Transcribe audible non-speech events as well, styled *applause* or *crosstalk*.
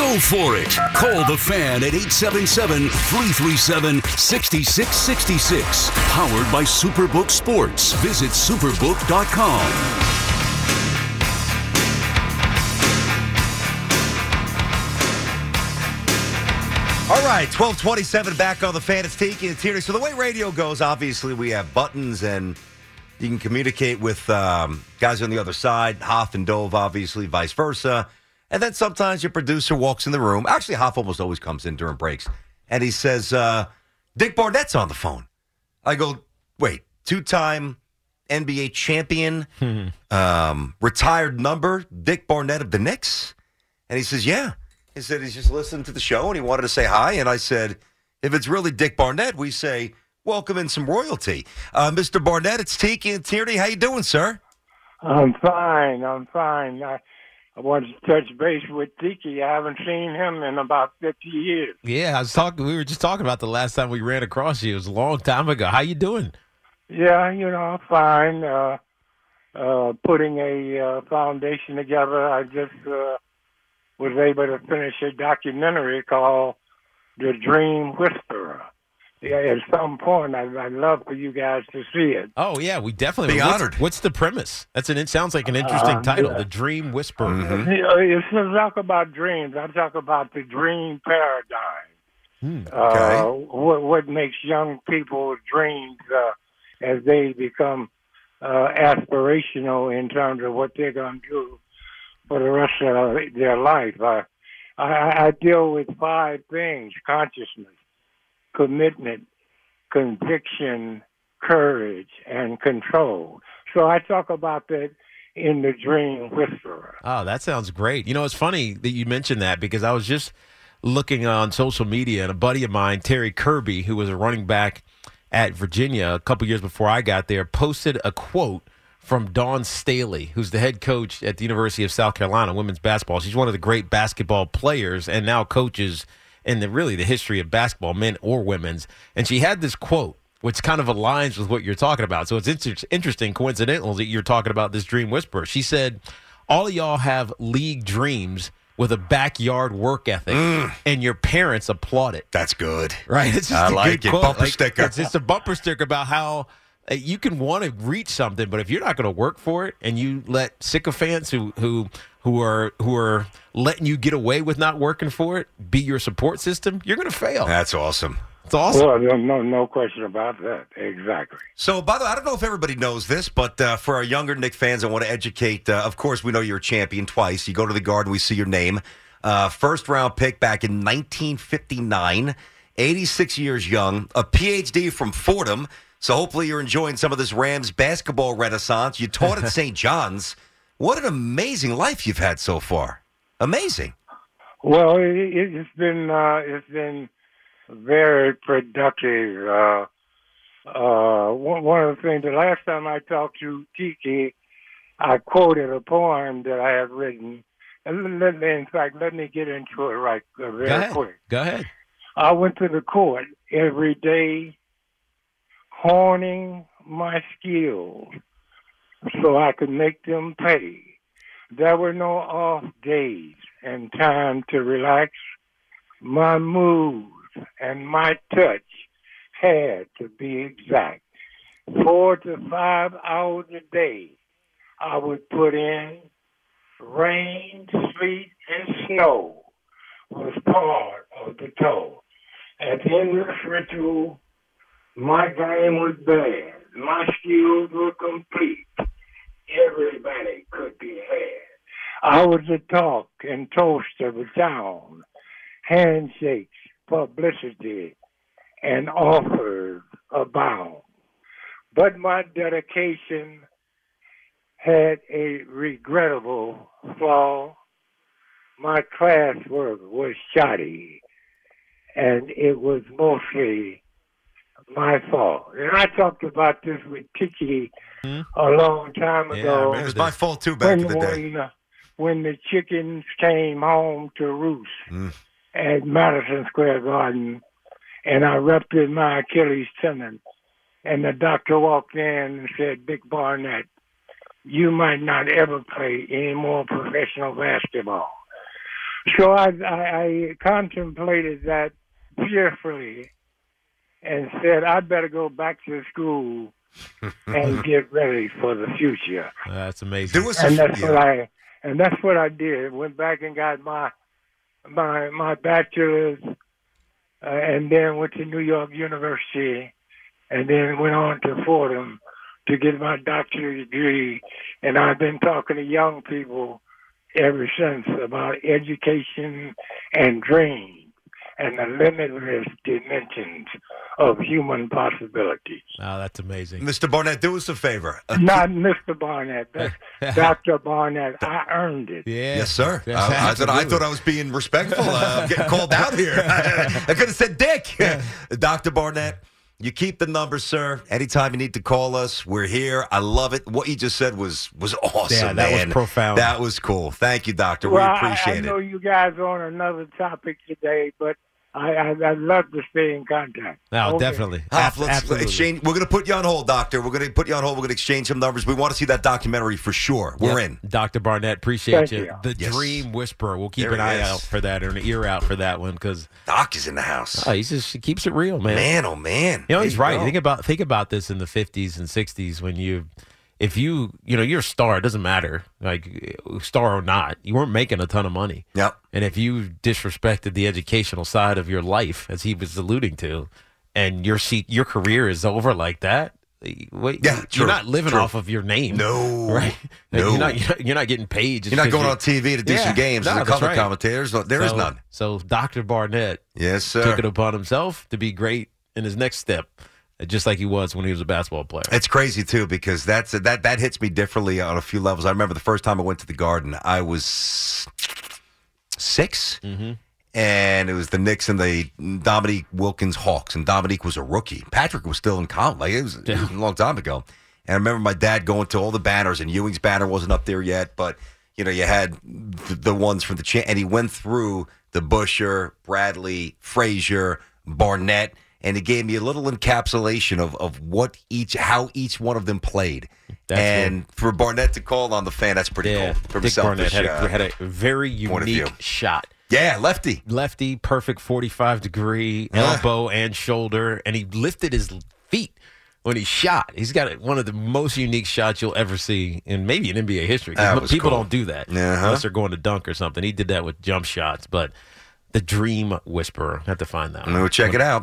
Go for it. Call the fan at 877 337 6666. Powered by Superbook Sports. Visit superbook.com. All right, 1227 back on the fan. It's Tiki and Tierney. So the way radio goes, obviously we have buttons and you can communicate with um, guys on the other side, Hoff and Dove, obviously, vice versa. And then sometimes your producer walks in the room. Actually, Hoff almost always comes in during breaks. And he says, uh, Dick Barnett's on the phone. I go, wait, two time NBA champion, *laughs* um, retired number, Dick Barnett of the Knicks? And he says, yeah. He said he's just listening to the show and he wanted to say hi. And I said, if it's really Dick Barnett, we say, welcome in some royalty. Uh, Mr. Barnett, it's Tiki and Tierney. How you doing, sir? I'm fine. I'm fine. I, I wanted to touch base with Tiki. I haven't seen him in about 50 years. Yeah, I was talking. We were just talking about the last time we ran across you. It was a long time ago. How you doing? Yeah, you know, fine. Uh, uh, putting a uh, foundation together. I just uh, was able to finish a documentary called The Dream Whisperer. Yeah, at some point, I, I'd love for you guys to see it. Oh yeah, we definitely Be what's, honored. What's the premise? That's an. It sounds like an interesting Uh, title, yeah. The Dream Whisperer. Mm-hmm. You know, It's not talk about dreams. I talk about the dream paradigm. Hmm. Uh, what, what makes young people dreams uh, as they become uh, aspirational in terms of what they're going to do for the rest of their life. I, I, I deal with five things consciousness, commitment, conviction, courage, and control. So I talk about that in the Dream Whisperer. Oh, that sounds great. You know, it's funny that you mentioned that because I was just looking on social media and a buddy of mine, Terry Kirby, who was a running back at Virginia a couple years before I got there, posted a quote from Dawn Staley, who's the head coach at the University of South Carolina women's basketball. She's one of the great basketball players and now coaches in the really the history of basketball, men or women's. And she had this quote which kind of aligns with what you're talking about. So it's inter- interesting, coincidental, that you're talking about this dream whisperer. She said, All of y'all have league dreams with a backyard work ethic, mm. and your parents applaud it. That's good. Right? It's just I a like good it. quote. Bumper Like, sticker. It's just a bumper sticker about how you can want to reach something, but if you're not going to work for it, and you let sycophants who who who are who are letting you get away with not working for it be your support system, you're going to fail. That's awesome. It's awesome. Well, no, no, no question about that. Exactly. So, by the way, I don't know if everybody knows this, but uh, for our younger Knick fans, I want to educate. Uh, of course, we know you're a champion twice. You go to the Garden, we see your name. Uh, first round pick back in 1959, 86 years young, a PhD from Fordham. So, hopefully, you're enjoying some of this Rams basketball renaissance. You taught at *laughs* St. John's. What an amazing life you've had so far. Amazing. Well, it, it- it's been uh, it's been very productive. Uh, uh, one, one of the things, the last time I talked to Tiki, I quoted a poem that I had written. And let, let- in fact, let me get into it right uh, very Go quick. Go ahead. I went to the court every day, honing my skills so I could make them pay. There were no off days and time to relax. My mood and my touch had to be exact. Four to five hours a day I would put in. Rain, sleet, and snow was part of the toll. At the end of this ritual, my game was bad. My skills were complete. Everybody could be had. I was the talk and toast of the town. Handshakes, publicity, and offers abound. But my dedication had a regrettable flaw. My classwork was shoddy, and it was mostly my fault. And I talked about this with Tiki Hmm? a long time ago remember It was my fault, too, back when in the day. when, uh, when the chickens came home to roost Mm. at Madison Square Garden, and I ruptured my Achilles tendon, and the doctor walked in and said, "Big Barnett, you might not ever play any more professional basketball." So I, I, I contemplated that fearfully and said, I'd better go back to school *laughs* and get ready for the future. That's amazing. There was And that's yeah. what I and that's what I did. Went back and got my my my bachelor's, uh, and then went to New York University, and then went on to Fordham to get my doctorate degree. And I've been talking to young people ever since about education and dreams and the limitless dimensions of human possibilities. Oh, that's amazing. Mr. Barnett, do us a favor. Uh, Not Mr. Barnett, that's *laughs* Dr. Barnett. I earned it. Yeah. Yes, sir. I, I, thought, I thought I was being respectful. Uh, I'm getting called out here. *laughs* I could have said Dick. *laughs* Dr. Barnett, you keep the number, sir. Anytime you need to call us, we're here. I love it. What you just said was was awesome, Yeah, that was profound. That was cool. Thank you, Doctor. Well, we I- appreciate I, know it. you guys are on another topic today, but I, I, I'd love to stay in contact. No, Okay. definitely. Hoff, Ab- let's Absolutely. exchange. We're going to put you on hold, Doctor. We're going to put you on hold. We're going to exchange some numbers. We want to see that documentary for sure. We're Yep. in. Dr. Barnett, appreciate Thank you. you. The Yes. Dream Whisperer. We'll keep There an eye is. out for that or an ear out for that one because Doc is in the house. oh, he's just he keeps it real, man. man, oh man. You know, There he's right. go. Think about think about this in the fifties and sixties when you if you you know, you're a star, it doesn't matter. Like star or not, you weren't making a ton of money. Yep. And if you disrespected the educational side of your life, as he was alluding to, and your seat your career is over like that, wait, Yeah, you're true, not living true. off of your name. No. *laughs* Right? Like, No. You're not, you're not you're not getting paid. just You're not going on TV to do Yeah. some games No, as a that's right. commentators. There is so, none. So Dr. Barnett Yes, sir. took it upon himself to be great in his next step, just like he was when he was a basketball player. It's crazy too because that's that that hits me differently on a few levels. I remember the first time I went to the Garden, I was 6 Mm-hmm. and it was the Knicks and the Dominique Wilkins Hawks, and Dominique was a rookie. Patrick was still in college, like it was, it was a long time ago. And I remember my dad going to all the banners, and Ewing's banner wasn't up there yet, but you know you had the, the ones from the cha- and he went through DeBusschere, Bradley, Frazier, Barnett. And he gave me a little encapsulation of, of what each how each one of them played, That's and for Barnett to call on the fan, that's pretty Yeah, cool. A Dick Barnett had a, had a very unique shot. yeah, lefty. Lefty, perfect 45 degree elbow and shoulder, and he lifted his feet when he shot. He's got one of the most unique shots you'll ever see in maybe in NBA history. 'cause That mo- was people cool. don't do that Uh-huh. unless they're going to dunk or something. He did that with jump shots, but the Dream Whisperer. Have to find that. I'm one. gonna check it out.